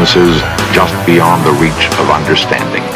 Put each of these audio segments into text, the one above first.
occurrences just beyond the reach of understanding.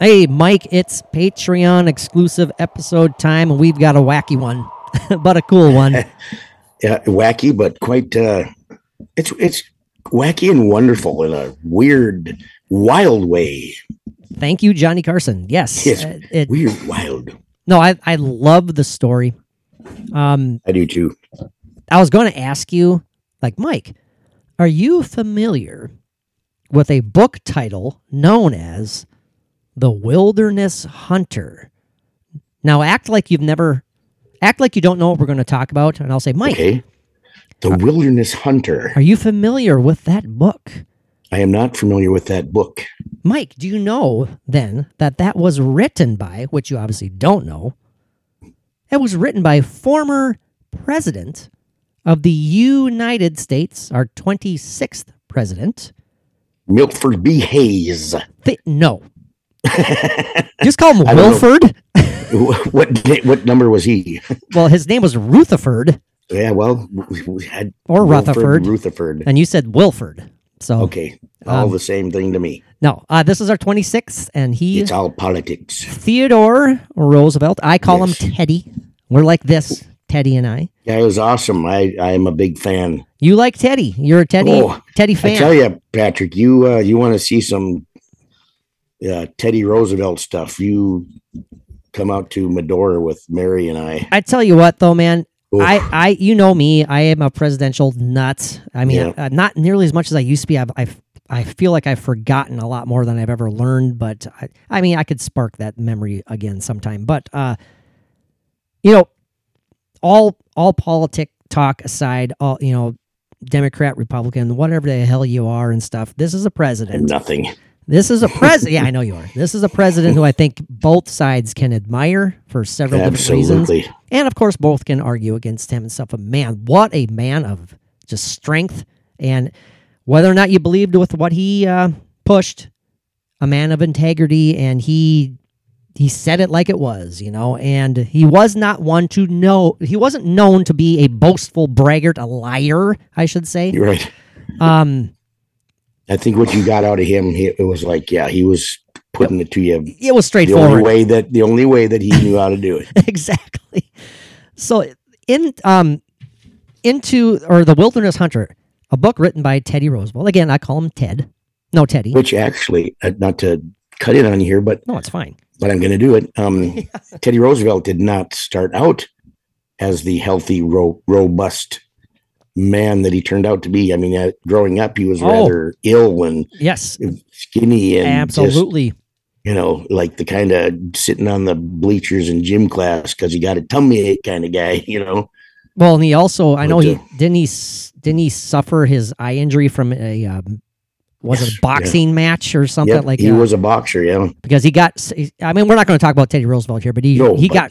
Hey, Mike, it's Patreon exclusive episode time, and we've got a wacky one, but a cool one. yeah, wacky, but quite. Uh, it's it's wacky and wonderful in a weird, wild way. Thank you, Johnny Carson. Yes, Yes, uh, it- weird, wild. no, I I love the story. Um, I do too. I was going to ask you, like, Mike, are you familiar with a book title known as The Wilderness Hunter? Now, act like you've never, act like you don't know what we're going to talk about, and I'll say, Mike, Okay. The uh, Wilderness Hunter. are you familiar with that book? I am not familiar with that book. Mike, do you know then that that was written by, which you obviously don't know, it was written by former president of the United States, our 26th president. Wilford B. Hayes. Th- no. Just call him I don't know. Wilford. what what number was he? Well, his name was Rutherford, Yeah, well, we- had or Rutherford, Rutherford. and you said Wilford. So, Okay, all Um, the same thing to me. no, uh, this is our 26th, and he It's all politics. Theodore Roosevelt. I call Yes. him Teddy. We're like this, Teddy and I. Yeah, it was awesome. I I am a big fan. You like Teddy. You're a Teddy Oh, Teddy fan. I tell you, Patrick, you uh, you want to see some uh, Teddy Roosevelt stuff? You come out to Medora with Mary and I. I tell you what, though, man. Oof. I, I, you know me. I am a presidential nut. I mean, Yeah. uh, not nearly as much as I used to be. I've, I've, I feel like I've forgotten a lot more than I've ever learned. But I, I mean, I could spark that memory again sometime. But, uh, you know, all, all politic talk aside, all you know, Democrat, Republican, whatever the hell you are and stuff. This is a president. Nothing. This is a president. yeah, I know you are. This is a president who I think both sides can admire for several different reasons. And of course, both can argue against him and stuff. But man, what a man of just strength. And whether or not you believed with what he uh, pushed, a man of integrity, and he he said it like it was, you know. And he was not one to know. He wasn't known to be a boastful braggart, a liar, I should say. You're right. Um, I think what you got out of him, he, it was like, yeah, he was putting it to you it was straightforward. the only way that the only way that he knew how to do it. exactly. So in um into or the Wilderness Hunter, a book written by Teddy Roosevelt. Again, I call him Ted. No, Teddy. Which actually, uh, not to cut in on you here, but No, it's fine. but I'm going to do it. Um, Teddy Roosevelt did not start out as the healthy, ro- robust man that he turned out to be. I mean, uh, growing up, he was Oh. rather ill and Yes, skinny and just, absolutely. you know, like the kind of sitting on the bleachers in gym class because he got a tummy ache kind of guy, you know. Well, and he also, I know he uh, didn't he didn't he suffer his eye injury from a um, was it a boxing match or something Yep, like that? he that? was a boxer, yeah. because he got. I mean, we're not going to talk about Teddy Roosevelt here, but he No, he but- got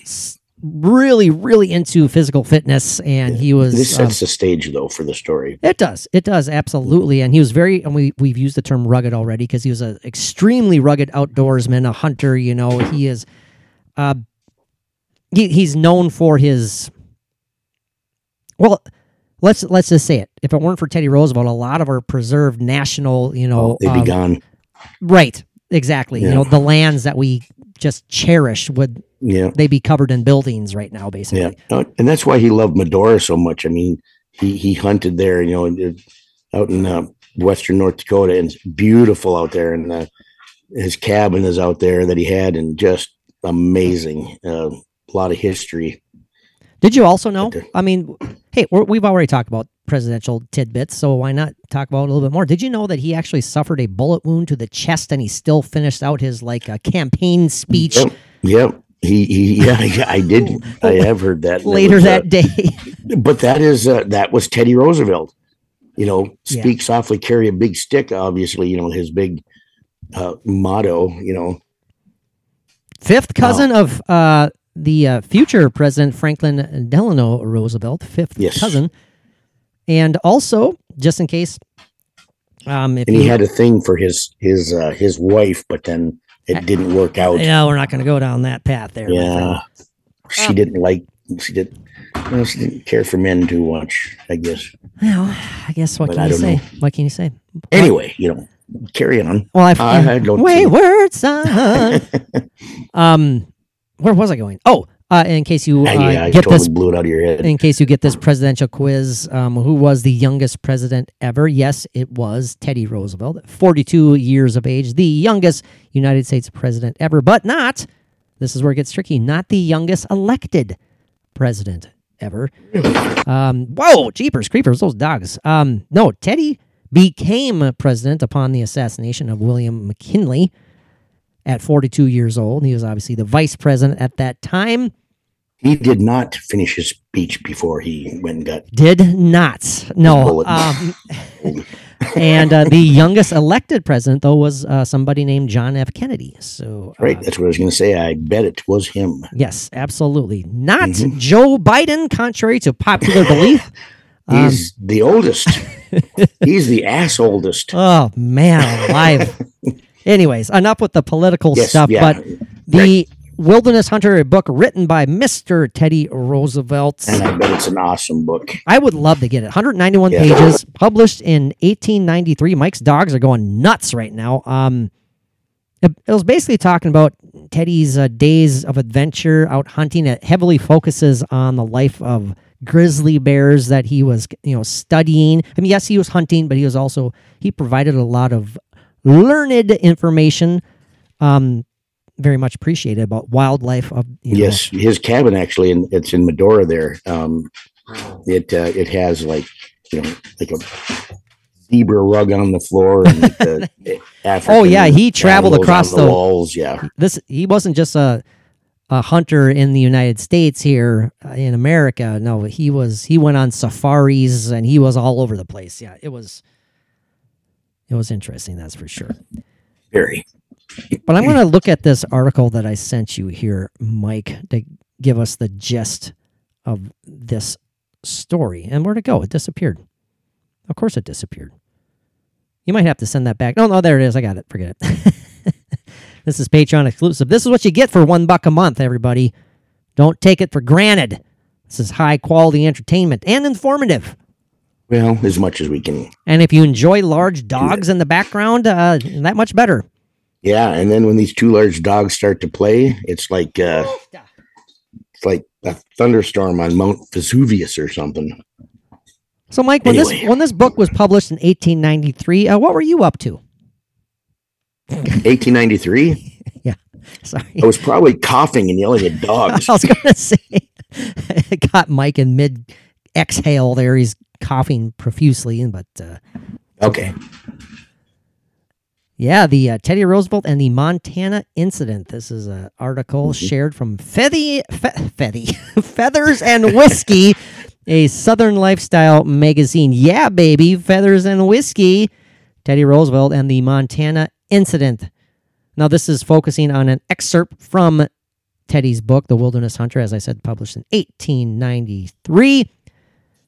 really really into physical fitness, and he was. This um, sets the stage, though, for the story. It does. It does absolutely. And he was very. And we we've used the term rugged already because he was an extremely rugged outdoorsman, a hunter. You know, he is. Uh, he he's known for his. Well, let's let's just say it. If it weren't for Teddy Roosevelt, a lot of our preserved national, you know, They'd um, be gone. right, exactly. You know, the lands that we just cherish would Yeah. they be covered in buildings right now, basically. Yeah, Uh, and that's why he loved Medora so much. I mean, he he hunted there, you know, out in uh, western North Dakota, and it's beautiful out there. And uh, his cabin is out there that he had, and just amazing. Uh, a lot of history. Did you also know? Uh, I mean, hey, we're, we've already talked about presidential tidbits, so why not talk about it a little bit more? Did you know that he actually suffered a bullet wound to the chest and he still finished out his like uh, campaign speech Yep. Yep. He, he, yeah, yeah, I did. I have heard that. Later was, uh, that day? but that is uh, that was Teddy Roosevelt. You know, Yeah. speak softly, carry a big stick. Obviously, you know his big uh, motto. You know, Fifth cousin of uh, the uh, future President Franklin Delano Roosevelt, fifth Yes. cousin. And also, just in case, um, if and he you, had a thing for his his uh, his wife, but then it didn't work out. yeah, we're not going to go down that path there. Yeah, she Um, didn't like. She did. Well, she didn't care for men too much, I guess. Well, I guess what But can I you say? know. What can you say? Anyway, you know, carry on. Well, I, I don't see- wayward son. um, where was I going? Oh, uh, in case you uh, yeah, I get totally this, blew it out of your head. in case you get this presidential quiz, um, who was the youngest president ever? Yes, it was Teddy Roosevelt, forty-two years of age, the youngest United States president ever, but not. This is where it gets tricky. Not the youngest elected president ever. Um, whoa, jeepers, creepers, those dogs. Um, no, Teddy became president upon the assassination of William McKinley at 42 years old. He was obviously the vice president at that time. He did not finish his speech before he went and got. Did not. No. Um, and uh, the youngest elected president, though, was uh, somebody named John F. Kennedy. So, uh, Right, that's what I was going to say. I bet it was him. yes, absolutely. Not Mhm. Joe Biden, contrary to popular belief. Um, He's the oldest. He's the ass oldest. Oh man, alive. Anyways, enough with the political Yes, stuff. yeah, But the Wilderness Hunter, a book written by Mister Teddy Roosevelt. and I bet it's an awesome book. I would love to get it. 191 Yeah. pages, published in 1893. Mike's dogs are going nuts right now. Um, it, it was basically talking about Teddy's uh, days of adventure out hunting. It heavily focuses on the life of grizzly bears that he was, you know, studying. I mean, yes, he was hunting, but he was also he provided a lot of learned information. Um, very much appreciated about wildlife of you know, Yes, his cabin actually, and it's in Medora. There, um, it uh, it has like you know like a zebra rug on the floor. And the Oh, yeah, he traveled across the the- walls. Yeah, this he wasn't just a a hunter in the United States here uh, in America. No, he was he went on safaris and he was all over the place. Yeah, it was it was interesting, that's for sure. very. But I'm going to look at this article that I sent you here, Mike, to give us the gist of this story. And where'd it go? It disappeared. Of course, it disappeared. You might have to send that back. No, no, there it is. I got it. Forget it. this is Patreon exclusive. This is what you get for one buck a month, everybody. Don't take it for granted. This is high quality entertainment and informative. Well, as much as we can. And if you enjoy large dogs in the background, uh, that much better. Yeah, and then when these two large dogs start to play, it's like uh, it's like a thunderstorm on Mount Vesuvius or something. So, Mike, when this when this book was published in 1893, uh, what were you up to? 1893. yeah, Sorry, I was probably coughing and yelling at dogs. I was going to say, I got Mike in mid exhale there. He's coughing profusely, but uh, Okay. yeah, the uh, Teddy Roosevelt and the Montana incident. This is an article Mm-hmm. shared from Fethy, Fe- Fethy, Feathers and Whiskey, a Southern lifestyle magazine. Yeah, baby, Feathers and Whiskey. Teddy Roosevelt and the Montana incident. Now, this is focusing on an excerpt from Teddy's book, The Wilderness Hunter, as I said, published in 1893,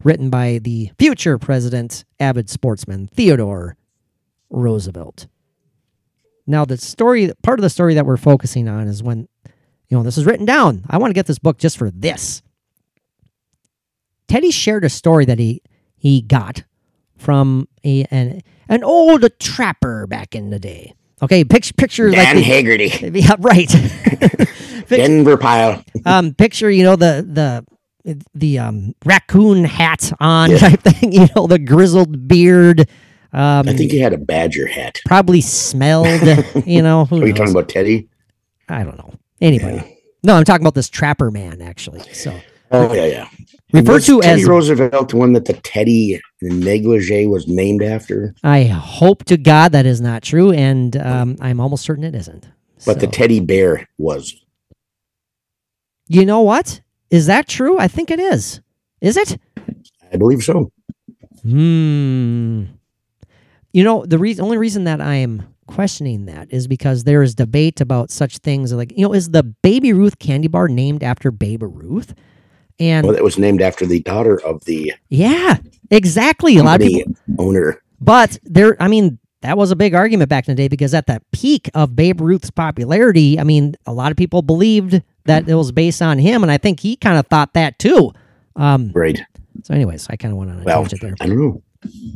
written by the future president, avid sportsman Theodore Roosevelt. Now, the story, part of the story that we're focusing on is when, you know, this is written down. I want to get this book just for this. Teddy shared a story that he he got from a an an old trapper back in the day. Okay, picture picture like Dan the- Haggerty, yeah, right. Pic- Denver Pyle. um, picture you know the the the um raccoon hat on Yeah. type thing. You know the grizzled beard. Um, I think he had a badger hat. probably smelled. you know Are you talking about Teddy? I don't know. Anyway, no, I'm talking about this trapper man actually. So Oh yeah, yeah. referred to Teddy as. Roosevelt, the one that the Teddy negligee was named after. I hope to God that is not true, and um, I'm almost certain it isn't. But the teddy bear was. you know what? Is that true? I think it is. Is it? I believe so. Hmm. You know, the reason, only reason that I am questioning that is because there is debate about such things like, you know, is the Baby Ruth candy bar named after Babe Ruth? And Well, that was named after the daughter of the yeah, exactly. A lot of people, owner. but there, I mean, that was a big argument back in the day because at the peak of Babe Ruth's popularity, I mean, a lot of people believed that it was based on him, and I think he kind of thought that too. Um, Right. so, anyways, I kind of went on a Well, tangent there. I don't know.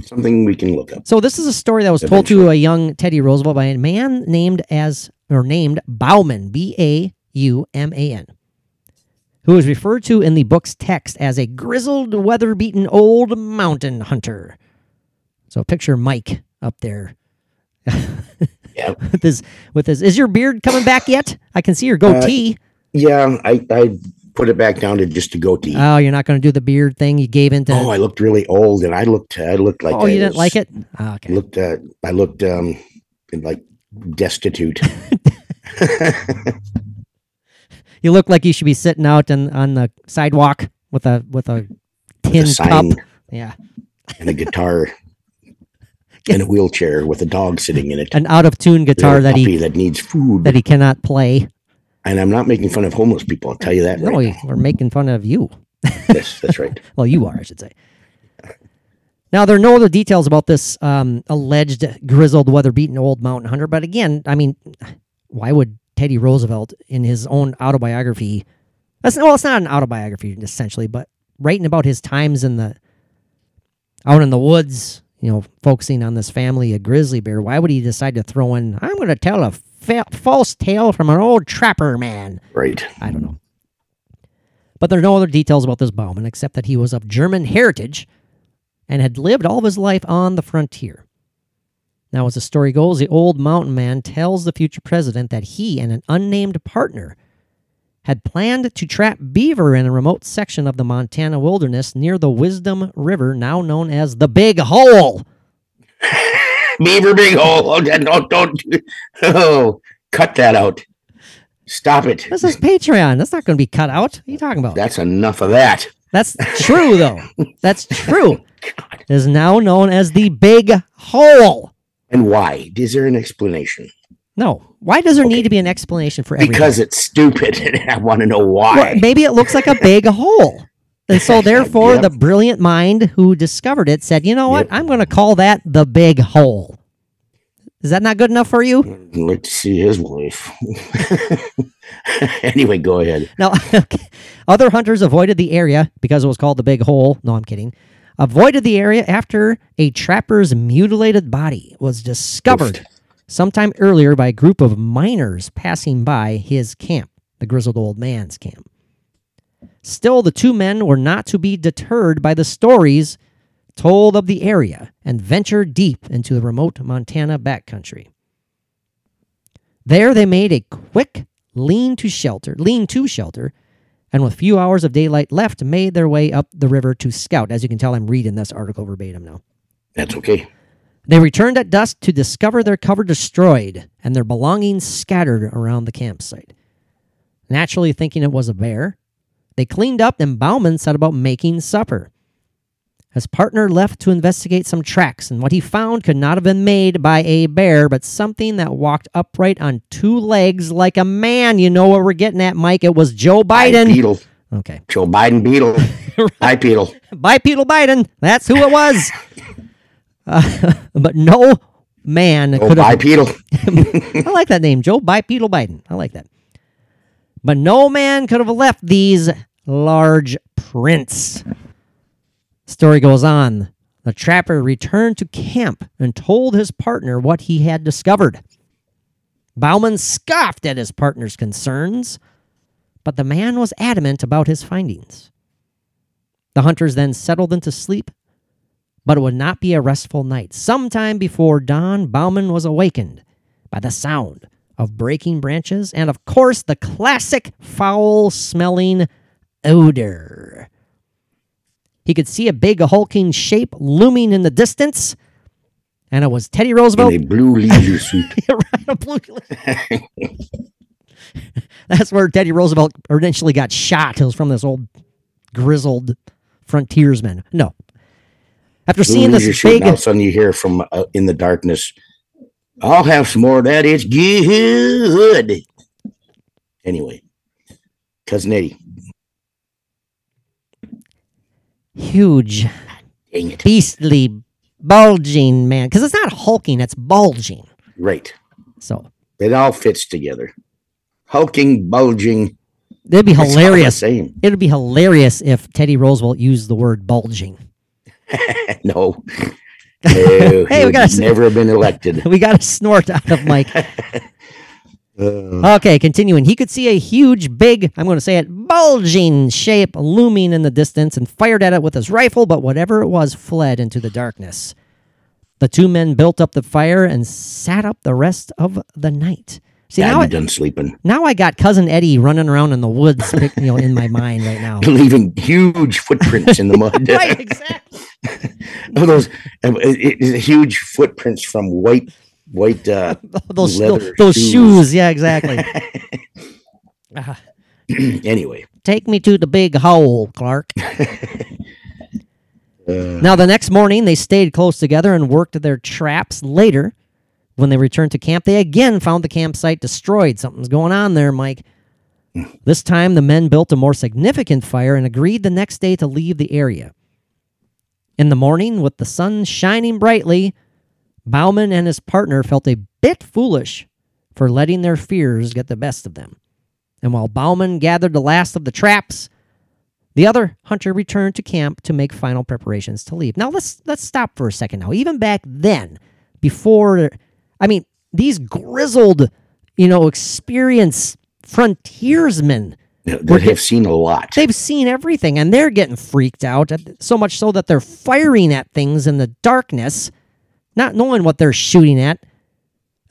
Something we can look up. So this is a story that was told to a young Teddy Roosevelt by a man named as or named Bauman, B A U M A N, who is referred to in the book's text as a grizzled, weather-beaten old mountain hunter. So picture Mike up there Yeah. with his with his. Is your beard coming back yet? I can see your goatee. Yeah. I, I put it back down to just a goatee. oh, you're not going to do the beard thing. You gave into. oh, I looked really old and I looked, I looked like, oh, I you didn't was- like it. Oh, okay. Looked, uh, I looked, um, like destitute. You look like you should be sitting out on, on the sidewalk with a with a tin a cup. sign Yeah, and a guitar and a wheelchair with a dog sitting in it. an out of tune guitar that he that needs food. that he cannot play. And I'm not making fun of homeless people. I'll tell you that. No, right we- we're making fun of you. Yes, that's right. Well, you are, I should say. Now there are no other details about this um, alleged grizzled, weather-beaten old mountain hunter. But again, I mean, why would Teddy Roosevelt, in his own autobiography, that's well, it's not an autobiography essentially, but writing about his times in the out in the woods, you know, focusing on this family, a grizzly bear. Why would he decide to throw in? I'm going to tell a fa- false tale from an old trapper man. Right. I don't know. But there are no other details about this Bauman except that he was of German heritage and had lived all of his life on the frontier. Now, as the story goes, the old mountain man tells the future president that he and an unnamed partner had planned to trap beaver in a remote section of the Montana wilderness near the Wisdom River, now known as the Big Hole. Beaver big hole. Oh, don't, don't. Oh, cut that out. Stop it. This is Patreon. That's not going to be cut out. What are you talking about? That's enough of that. That's true, though. That's true. It is now known as the Big Hole. And why? Is there an explanation? No. Why does there Okay. need to be an explanation for everything? Because it's stupid. and I want to know Well, why. maybe it looks like a big hole. And so, therefore, Yep. the brilliant mind who discovered it said, you know what? Yep. I'm going to call that the big hole. Is that not good enough for you? I'd like to see his wife. anyway, go ahead. Now, okay. other hunters avoided the area because it was called the big hole. No, I'm kidding. Avoided the area after a trapper's mutilated body was discovered sometime earlier by a group of miners passing by his camp, the grizzled old man's camp. Still, the two men were not to be deterred by the stories told of the area and ventured deep into the remote Montana backcountry. There they made a quick lean to shelter, lean to shelter, and with few hours of daylight left, made their way up the river to scout. As you can tell, I'm reading this article verbatim now. That's okay. They returned at dusk to discover their cover destroyed and their belongings scattered around the campsite. Naturally, thinking it was a bear, they cleaned up and Bauman set about making supper. His partner left to investigate some tracks, and what he found could not have been made by a bear, but something that walked upright on two legs like a man. You know what we're getting at, Mike? It was Joe Biden. Beetle. Okay. Joe Biden Beetle. Beetle. Bipedal Biden. That's who it was. Uh, but no man Oh, could have. bipedal. I like that name, Joe Bipedal Biden. I like that. But no man could have left these large prints. Story goes on. The trapper returned to camp and told his partner what he had discovered. Bauman scoffed at his partner's concerns, but the man was adamant about his findings. The hunters then settled into sleep, but it would not be a restful night. Sometime before dawn, Bauman was awakened by the sound of breaking branches and, of course, the classic foul smelling odor. He could see a big hulking shape looming in the distance, and it was Teddy Roosevelt. In a blue leisure suit. right, a blue- That's where Teddy Roosevelt initially got shot. It was from this old grizzled frontiersman. No. After Blue seeing this big, and all of a sudden you hear from uh, in the darkness, I'll have some more of that. It's good. Anyway, cousin Eddie. Huge, Dang it. beastly, bulging man, because it's not hulking, it's bulging. Right. So It all fits together. Hulking, bulging. it'd be it's all the hilarious. Same. It'd be hilarious if Teddy Roosevelt used the word bulging. no. Hey, No, he we gotta- never been elected. We got a snort out of Mike. Uh, Okay, continuing. He could see a huge, big, I'm going to say it, bulging shape looming in the distance and fired at it with his rifle, but whatever it was fled into the darkness. The two men built up the fire and sat up the rest of the night. See, now I'm I, done sleeping. now I got cousin Eddie running around in the woods, you know, in my mind right now. Leaving huge footprints in the mud. right, exactly. Oh, those um, it- it- huge footprints from white, white. Uh, Those Leather those shoes. shoes, yeah, exactly. Ah, anyway, Take me to the big hole, Clark. uh, Now, the next morning, they stayed close together and worked their traps. Later, when they returned to camp, they again found the campsite destroyed. Something's going on there, Mike. This time, the men built a more significant fire and agreed the next day to leave the area. In the morning, with the sun shining brightly, Bauman and his partner felt a bit foolish for letting their fears get the best of them. And while Bauman gathered the last of the traps, the other hunter returned to camp to make final preparations to leave. Now let's let's stop for a second now. Even back then, before I mean, these grizzled, you know, experienced frontiersmen, that have seen a lot. they've seen everything and they're getting freaked out, so much so that they're firing at things in the darkness, not knowing what they're shooting at.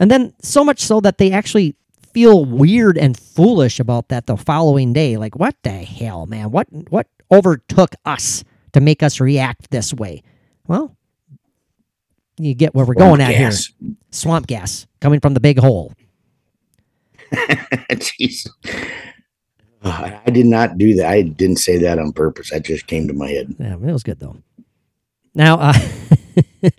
And then so much so that they actually feel weird and foolish about that the following day. Like, what the hell, man? What what overtook us to make us react this way? Well, you get where we're going at here. Swamp gas coming from the big hole. Jeez. I I did not do that. I didn't say that on purpose. That just came to my head. Yeah, it was good though. Now, uh,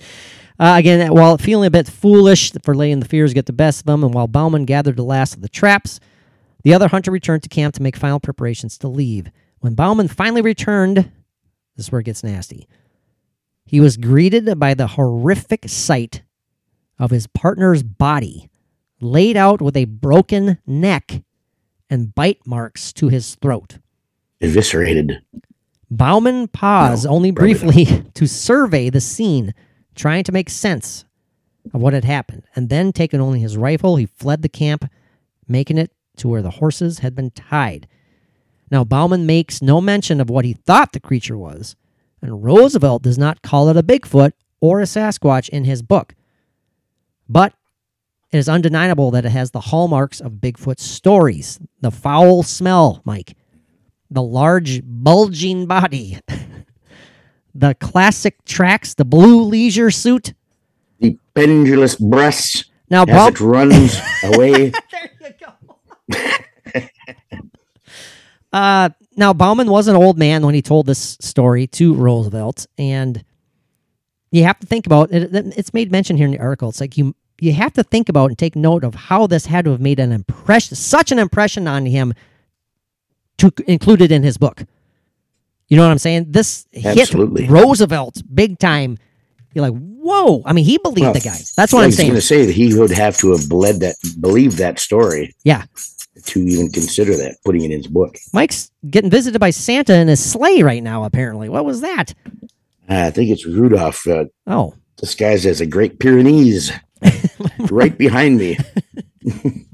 uh, again, while feeling a bit foolish for letting the fears get the best of them, and while Bauman gathered the last of the traps, the other hunter returned to camp to make final preparations to leave. When Bauman finally returned, this is where it gets nasty. He was greeted by the horrific sight of his partner's body laid out with a broken neck and bite marks to his throat. Eviscerated. Bauman paused No, only briefly to survey the scene, trying to make sense of what had happened. And then, taking only his rifle, he fled the camp, making it to where the horses had been tied. Now, Bauman makes no mention of what he thought the creature was, and Roosevelt does not call it a Bigfoot or a Sasquatch in his book. But it is undeniable that it has the hallmarks of Bigfoot stories the foul smell, Mike, the large, bulging body, the classic tracks, the blue leisure suit. The pendulous breasts Now, as Bob, it runs away. there you go. uh, now, Bauman was an old man when he told this story to Roosevelt, and you have to think about it. It's made mention here in the article. It's like you you have to think about and take note of how this had to have made an impression, such an impression on him, to include it in his book. You know what I'm saying? This Absolutely. hit Roosevelt big time. You're like, whoa! I mean, he believed Well, the guy. That's what I I'm was saying. going to say that he would have to have bled that, believed that story Yeah. to even consider that, putting it in his book. Mike's getting visited by Santa in his sleigh right now, apparently. What was that? Uh, I think it's Rudolph uh, Oh, disguised as a Great Pyrenees right behind me.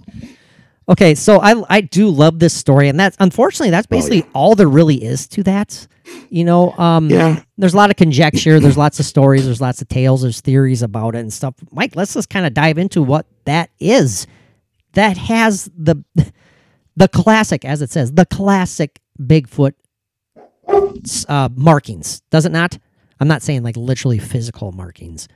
okay. So I I do love this story, and that's unfortunately that's Oh, basically yeah. all there really is to that. You know, um, Yeah. there's a lot of conjecture, there's lots of stories, there's lots of tales, there's theories about it and stuff. Mike, let's just kind of dive into what that is. That has the the classic, as it says, the classic Bigfoot uh, markings, does it not? I'm not saying like literally physical markings,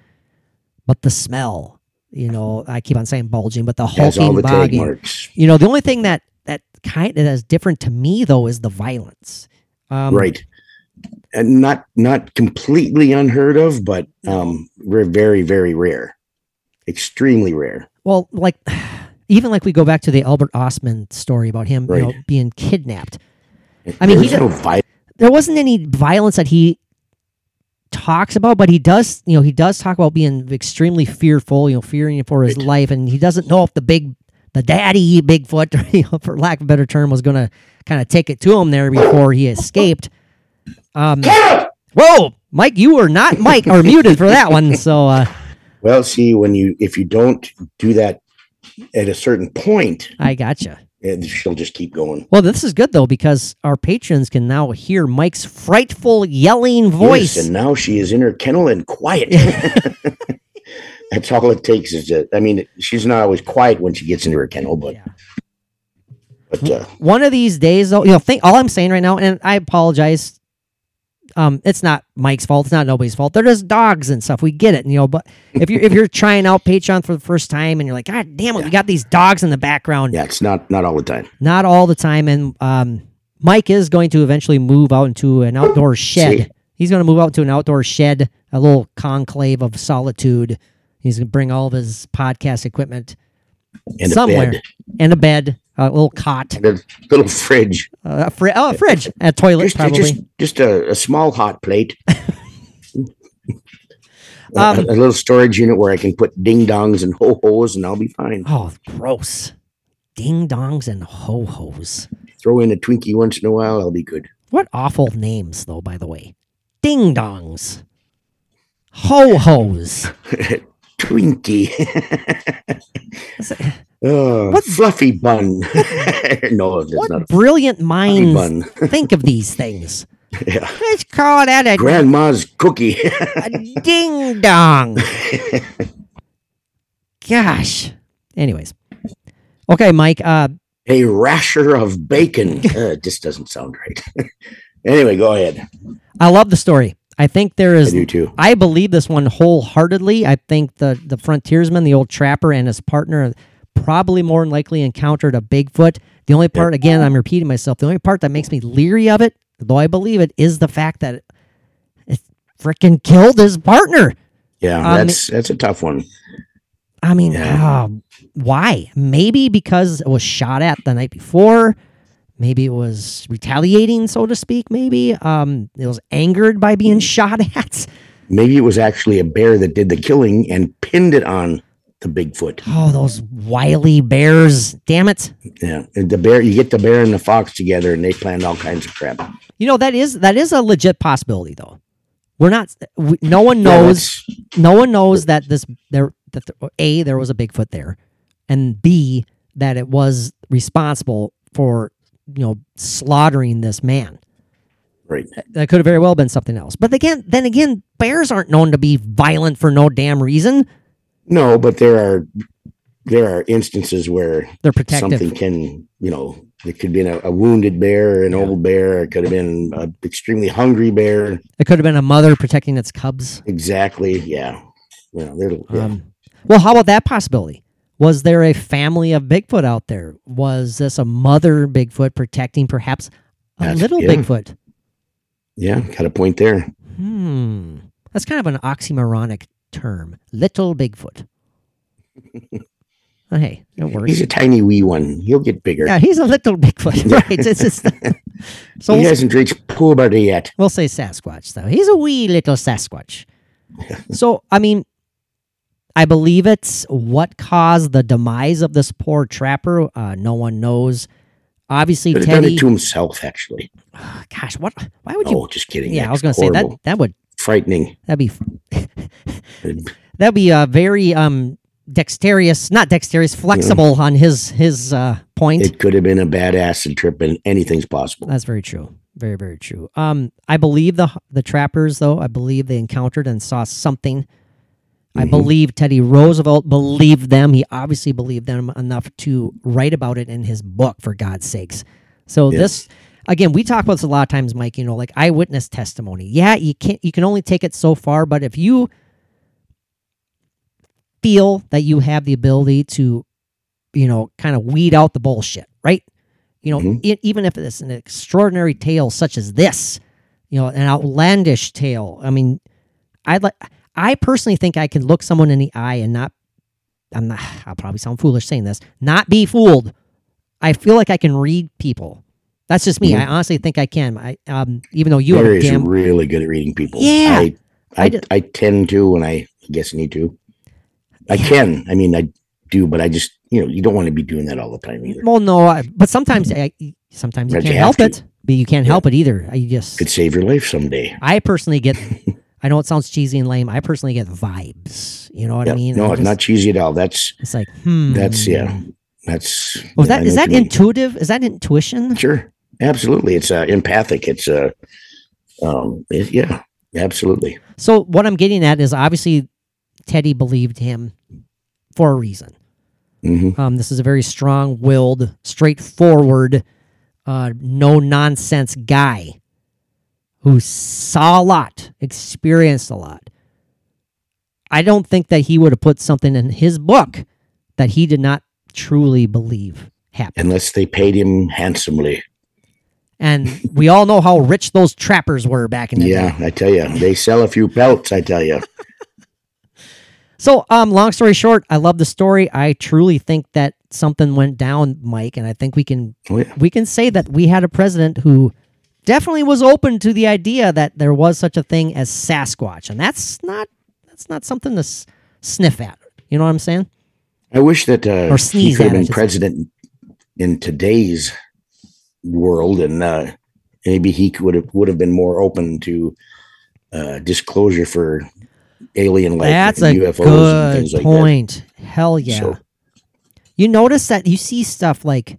but the smell. You know, I keep on saying bulging, but the hulking, the tag bogging. marks. You know, the only thing that that kind of is different to me though is the violence. Um, right. And not not completely unheard of, but um very, very rare. Extremely rare. Well, like even like we go back to the Albert Ostman story about him, you know, being kidnapped. I mean, he There's no there wasn't any violence that he talks about, but he does, you know, he does talk about being extremely fearful, you know, fearing for his Right. life, and he doesn't know if the big, the daddy Bigfoot, you know, for lack of a better term, was going to kind of take it to him there before he escaped. Um, whoa, Mike, you were not Mike or muted for that one, so uh, Well, see, when you if you don't do that at a certain point, I gotcha. Eh, she'll just keep going. Well, this is good though because our patrons can now hear Mike's frightful yelling voice. Yes, and now she is in her kennel and quiet. That's all it takes is that. I mean, she's not always quiet when she gets into her kennel, but Yeah. but uh, one of these days though you know think all i'm saying right now and i apologize um it's not mike's fault it's not nobody's fault they're just dogs and stuff we get it you know but if you're if you're trying out patreon for the first time and you're like god damn it we got these dogs in the background. Yeah, it's not not all the time. not all the time and um mike is going to eventually move out into an outdoor shed. See. he's going to move out to an outdoor shed a little conclave of solitude. He's going to bring all of his podcast equipment And somewhere. a and a bed a little cot a little fridge, uh, a fri- oh, a fridge a toilet just probably just just a, a small hot plate. A- Um, a, a little storage unit where I can put ding dongs and ho hos, and I'll be fine. Oh, gross. Ding dongs and ho hos. Throw in a Twinkie once in a while, I'll be good. What awful names, though, by the way. Ding dongs. Ho hos. Twinkie. oh, What- fluffy bun. no, it's What not a brilliant minds bun. think of these things? yeah. Let's call that a, Grandma's cookie. a ding dong. Gosh. Anyways. Okay, Mike. Uh, a rasher of bacon. Uh, just doesn't sound right. anyway, go ahead. I love the story. I think there is. I do too. I believe this one wholeheartedly. I think the the frontiersman, the old trapper, and his partner probably more than likely encountered a Bigfoot. The only part, again, I'm repeating myself. The only part that makes me leery of it, though I believe it, is the fact that it freaking killed his partner. Yeah, Um, that's that's a tough one. I mean, Yeah. uh, why? Maybe because it was shot at the night before. Maybe it was retaliating, so to speak. Maybe um, it was angered by being shot at. Maybe it was actually a bear that did the killing and pinned it on the Bigfoot. Oh, those wily bears! Damn it! Yeah, and the bear. You get the bear and the fox together, and they planned all kinds of crap. You know that is that is a legit possibility, though. We're not. We, no one Yeah, knows. no one knows that this there that the, a there was a Bigfoot there, and b that it was responsible for you know slaughtering this man. Right. That could have very well been something else. But again, then again, bears aren't known to be violent for no damn reason. No, but there are there are instances where They're protective. something can, you know, it could be a, a wounded bear, an old bear. It could have been an extremely hungry bear. It could have been a mother protecting its cubs. Exactly. Yeah. Yeah. Yeah. Um, well, how about that possibility? Was there a family of Bigfoot out there? Was this a mother Bigfoot protecting perhaps a That's- little yeah. Bigfoot? yeah. Got a point there. Hmm. That's kind of an oxymoronic term. Little Bigfoot. Oh, hey, it works. He's a tiny wee one. He'll get bigger. yeah, he's a little Bigfoot. Right. It's just, so he we'll, hasn't reached puberty yet. we'll say Sasquatch, though. He's a wee little Sasquatch. so, I mean, I believe it's what caused the demise of this poor trapper. Uh, no one knows. Obviously, have done it to himself, actually. Gosh, what? Why would you? Oh, just kidding. yeah, I was going to say that. That would Frightening. that'd be that'd be uh, very um dexterous, not dexterous, flexible on his his uh, point. It could have been a bad acid trip, and anything's possible. That's very true. Very very true. Um, I believe the the trappers though. I believe they encountered and saw something. I Mhm. believe Teddy Roosevelt believed them. He obviously believed them enough to write about it in his book. For God's sakes. So Yeah. this, again, we talk about this a lot of times, Mike. You know, like eyewitness testimony. Yeah, you can't. You can only take it so far. But if you feel that you have the ability to, you know, kind of weed out the bullshit, right? You know, Mhm. e- even if it's an extraordinary tale such as this, you know, an outlandish tale. I mean, I'd like. I personally think I can look someone in the eye and not. I'm not. I'll probably sound foolish saying this. Not be fooled. I feel like I can read people. That's just me. Mhm. I honestly think I can. I um, even though you have a Barry's damn really good at reading people. Yeah. I I I, tend to, and I guess need to. I can. I mean, I do, but I just you know you don't want to be doing that all the time either. Well, no, I, but sometimes, I, sometimes you can't have help to. it. But you can't help it either. I just, Could save your life someday. I personally get. I know it sounds cheesy and lame. I personally get vibes. You know what I mean? no, I it's just- not cheesy at all. That's It's like, hmm. that's yeah. That's Was yeah, I that is that mean. intuitive? Is that intuition? Sure, absolutely. It's uh, empathic. It's uh, um, it- yeah, absolutely. So what I'm getting at is obviously Teddy believed him for a reason. hmm Um, this is a very strong-willed, straightforward, uh, no nonsense guy who saw a lot, experienced a lot. I don't think that he would have put something in his book that he did not truly believe happened. Unless they paid him handsomely. And we all know how rich those trappers were back in the day. Yeah, I tell you, they sell a few pelts. I tell you. So, um, long story short, I love the story. I truly think that something went down, Mike, and I think we can Oh, yeah. we can say that we had a president who definitely was open to the idea that there was such a thing as Sasquatch, and that's not that's not something to s- sniff at. You know what I'm saying? I wish that uh, Or he could have been president in today's world, and uh, maybe he would have would have been more open to uh, disclosure for alien life, that's a and UFOs and good things like point. Hell yeah. So- you notice that you see stuff like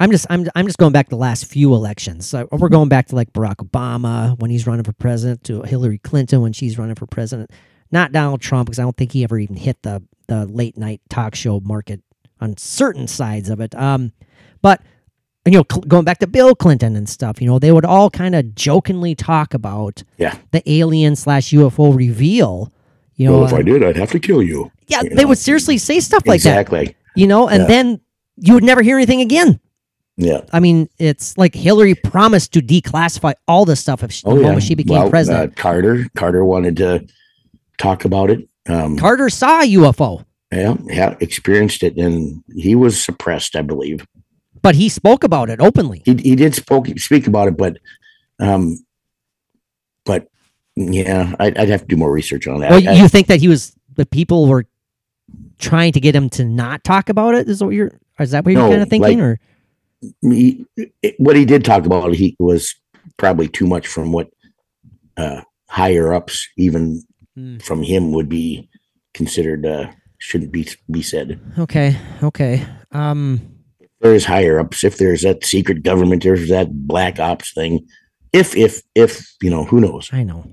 I'm just I'm I'm just going back to the last few elections. So we're going back to like Barack Obama when he's running for president, to Hillary Clinton when she's running for president. Not Donald Trump because I don't think he ever even hit the the late night talk show market on certain sides of it. Um, but you know, going back to Bill Clinton and stuff, you know, they would all kind of jokingly talk about Yeah. the alien slash UFO reveal. You know, well, if uh, I did, I'd have to kill you. yeah, you they know. would seriously say stuff like that exactly. you know, and Yeah. then you would never hear anything again. Yeah. I mean, it's like Hillary promised to declassify all this stuff if she, Oh yeah. she became Well, president. Uh, Carter. Carter wanted to talk about it. Um, Carter saw a UFO, yeah, yeah, experienced it, and he was suppressed, I believe. But he spoke about it openly. He he did spoke speak about it, but um, but yeah, I'd, I'd have to do more research on that. Well, I- you think that he was the people were trying to get him to not talk about it? Is what you're? Is that what you're No, kind of thinking? like- or he, it- what he did talk about, he was probably too much from what uh, higher ups, even Hmm. from him, would be considered uh, shouldn't be be said. okay, okay. Um, There's higher ups. If there's that secret government, there's that black ops thing. If if if you know, who knows? I know.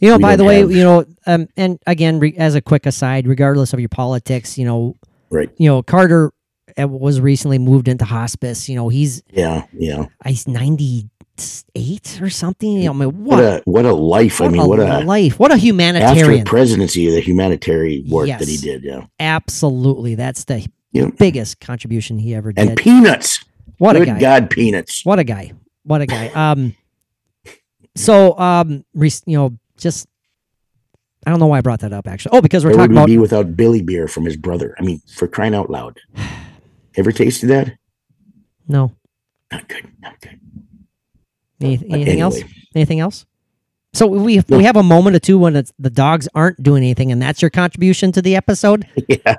You know, We by the way, have- you know, um, and again, re- as a quick aside, regardless of your politics, you know, Right? you know, Carter uh, was recently moved into hospice. You know, he's Yeah, yeah. he's ninety eight or something. I mean, What, what, a what a life. I mean, what a life! What a after humanitarian! presidency, the humanitarian work that he did. Yeah, Absolutely, that's the Yeah. biggest contribution he ever did. and peanuts. what a Good guy! God, peanuts. What a guy! What a guy! Um, so um, re- you know, just I don't know why I brought that up actually. Oh, because we're Where would talking we about be without Billy Beer from his brother? I mean, for crying out loud. Ever tasted that? no Not good. Not good. Any- anything else? Anything else? So we No. we have a moment or two when it's, the dogs aren't doing anything, and that's your contribution to the episode. yeah.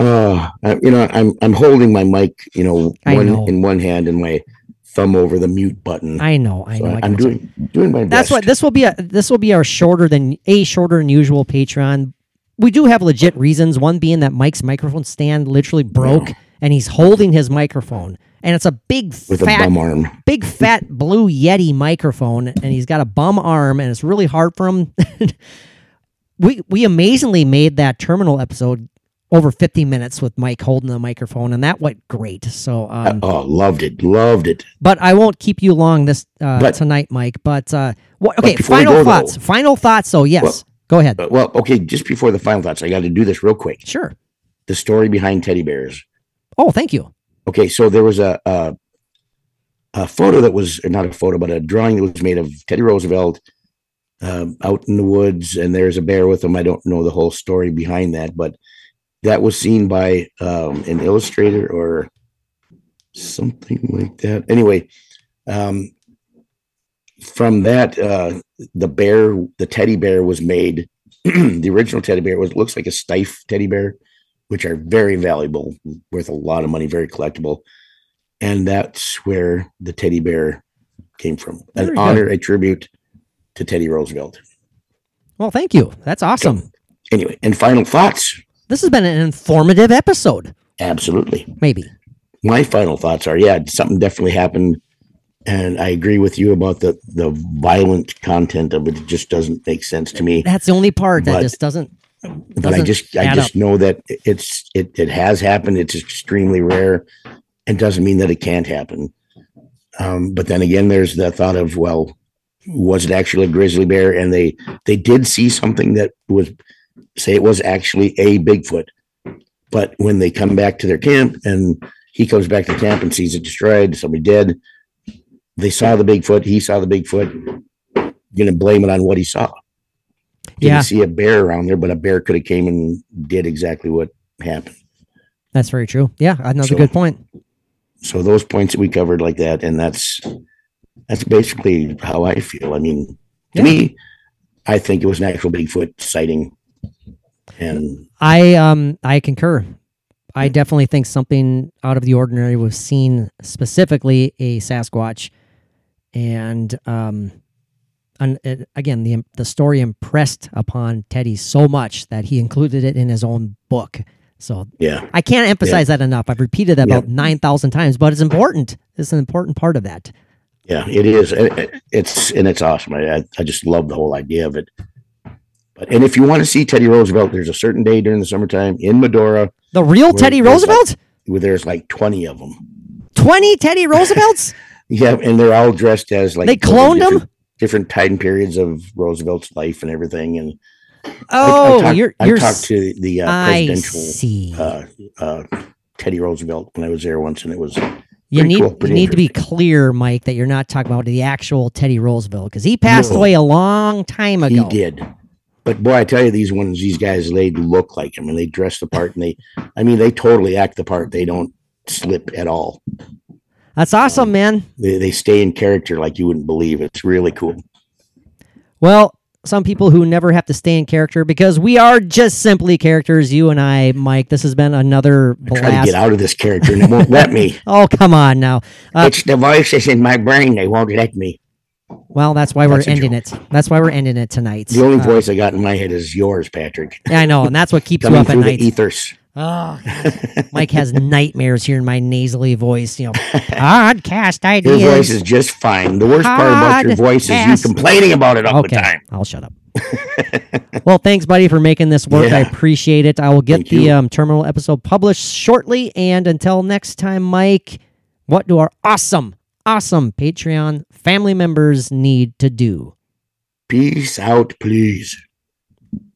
Uh, I- you know, I'm I'm holding my mic, you know, one know. in one hand and my thumb over the mute button. I know, I So know. I I'm can- doing doing my That's best. what this will be. A this will be our shorter than a shorter than usual Patreon. We do have legit reasons. One being that Mike's microphone stand literally broke, and he's holding his microphone, and it's a big with a fat, bum arm. big fat blue Yeti microphone, and he's got a bum arm, and it's really hard for him. we we amazingly made that terminal episode over 50 minutes with Mike holding the microphone, and that went great. So, um, oh, loved it, loved it. but I won't keep you long this uh, But- tonight, Mike. But uh, what, okay, we final go, though- thoughts. final thoughts. So, yes, Well- go ahead. Uh, well, okay, just before the final thoughts, I got to do this real quick. sure. The story behind teddy bears. Oh, thank you. Okay, so there was a a, a photo that was not a photo, but a drawing that was made of Teddy Roosevelt um, out in the woods, and there's a bear with him. I don't know the whole story behind that, but that was seen by um, an illustrator or something like that. Anyway, um, from that, uh, the bear, the teddy bear, was made. the original teddy bear was looks like a stiff teddy bear which are very valuable, worth a lot of money, very collectible. And that's where the teddy bear came from. An honor, a tribute to Teddy Roosevelt. Well, thank you. That's awesome. Anyway, and final thoughts. This has been an informative episode. Absolutely. Maybe. My final thoughts are yeah, something definitely happened. And I agree with you about the the violent content of it. It just doesn't make sense to me. That's the only part that just doesn't. but I doesn't just I just up. know that it's it it has happened. It's extremely rare, and doesn't mean that it can't happen. Um, but then again, there's the thought of well, was it actually a grizzly bear? And they they did see something that was say it was actually a Bigfoot. But when they come back to their camp and he comes back to camp and sees it destroyed, somebody dead, they saw the Bigfoot. He saw the Bigfoot. Gonna blame it on what he saw didn't Yeah, see a bear around there, but a bear could have came and did exactly what happened. that's very true. Yeah, another So- good point. So those points that we covered like that, and that's that's basically how I feel. I mean, to Yeah. me, I think it was an actual Bigfoot sighting, and I um I concur. I definitely think something out of the ordinary was seen, specifically a Sasquatch, and um, and it, again the the story impressed upon Teddy so much that he included it in his own book. So yeah, I can't emphasize that enough. I've repeated that Yeah. about nine thousand times, but it's important. It's an important part of that. yeah, it is. It- it- It's and it's awesome. I- I just love the whole idea of it. And if you want to see Teddy Roosevelt, there's a certain day during the summertime in Medora The real Teddy there's like- Roosevelt, where there's like twenty of them. twenty Teddy Roosevelts. Yeah, and they're all dressed as like They cloned them? different, time periods of Roosevelt's life and everything. And Oh, I talked, you're you're. talked to the uh, presidential uh, uh, Teddy Roosevelt when I was there once, and it was You need cool, you need to be clear, Mike, that you're not talking about the actual Teddy Roosevelt because he passed No. away a long time ago. he did. But boy, I tell you, these ones, these guys, they look like him, and they dress the part, and they, I mean, they totally act the part. They don't slip at all. That's awesome, man. They, they stay in character like you wouldn't believe. It's really cool. Well, some people who never have to stay in character because we are just simply characters. You and I, Mike. This has been another I try to get out of this character, and it won't let me. Oh, come on now. Uh, it's the voices in my brain. They won't let me. Well, that's why we're That's a ending it. That's why we're ending it tonight. The only Uh, voice I got in my head is yours, Patrick. yeah, I know, and that's what keeps you up at through the night. ethers. Oh, Mike has nightmares hearing my nasally voice. You know, podcast Your ideas. voice is just fine. The worst part about your voice is you complaining about it all the time. I'll shut up. well, thanks, buddy, for making this work. I appreciate it. I will get Thank the um, terminal episode published shortly. And until next time, Mike, what do our awesome, awesome Patreon family members need to do? Peace out, please.